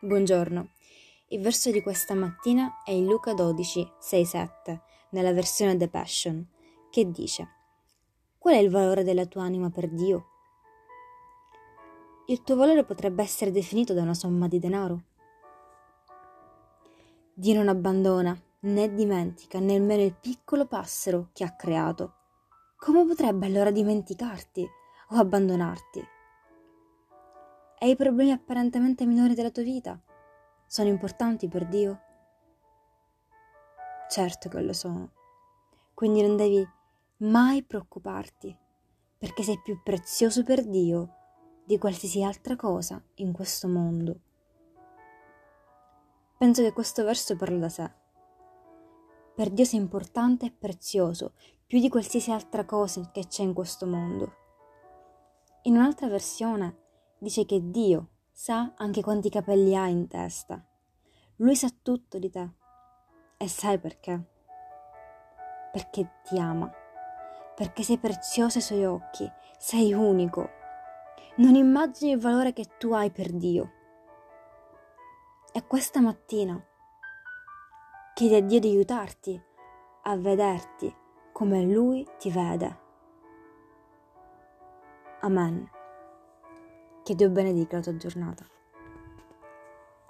Buongiorno. Il verso di questa mattina è in Luca 12, 6-7, nella versione The Passion, che dice: Qual è il valore della tua anima per Dio? Il tuo valore potrebbe essere definito da una somma di denaro. Dio non abbandona né dimentica nemmeno il piccolo passero che ha creato. Come potrebbe allora dimenticarti o abbandonarti? E i problemi apparentemente minori della tua vita sono importanti per Dio? Certo che lo sono. Quindi non devi mai preoccuparti, perché sei più prezioso per Dio di qualsiasi altra cosa in questo mondo. Penso che questo verso parla da sé. Per Dio sei importante e prezioso, più di qualsiasi altra cosa che c'è in questo mondo. In un'altra versione dice che Dio sa anche quanti capelli hai in testa. Lui sa tutto di te. E sai perché? Perché ti ama. Perché sei prezioso ai suoi occhi. Sei unico. Non immagini il valore che tu hai per Dio. E questa mattina chiedi a Dio di aiutarti a vederti come Lui ti vede. Amen. Che Dio benedica la tua giornata.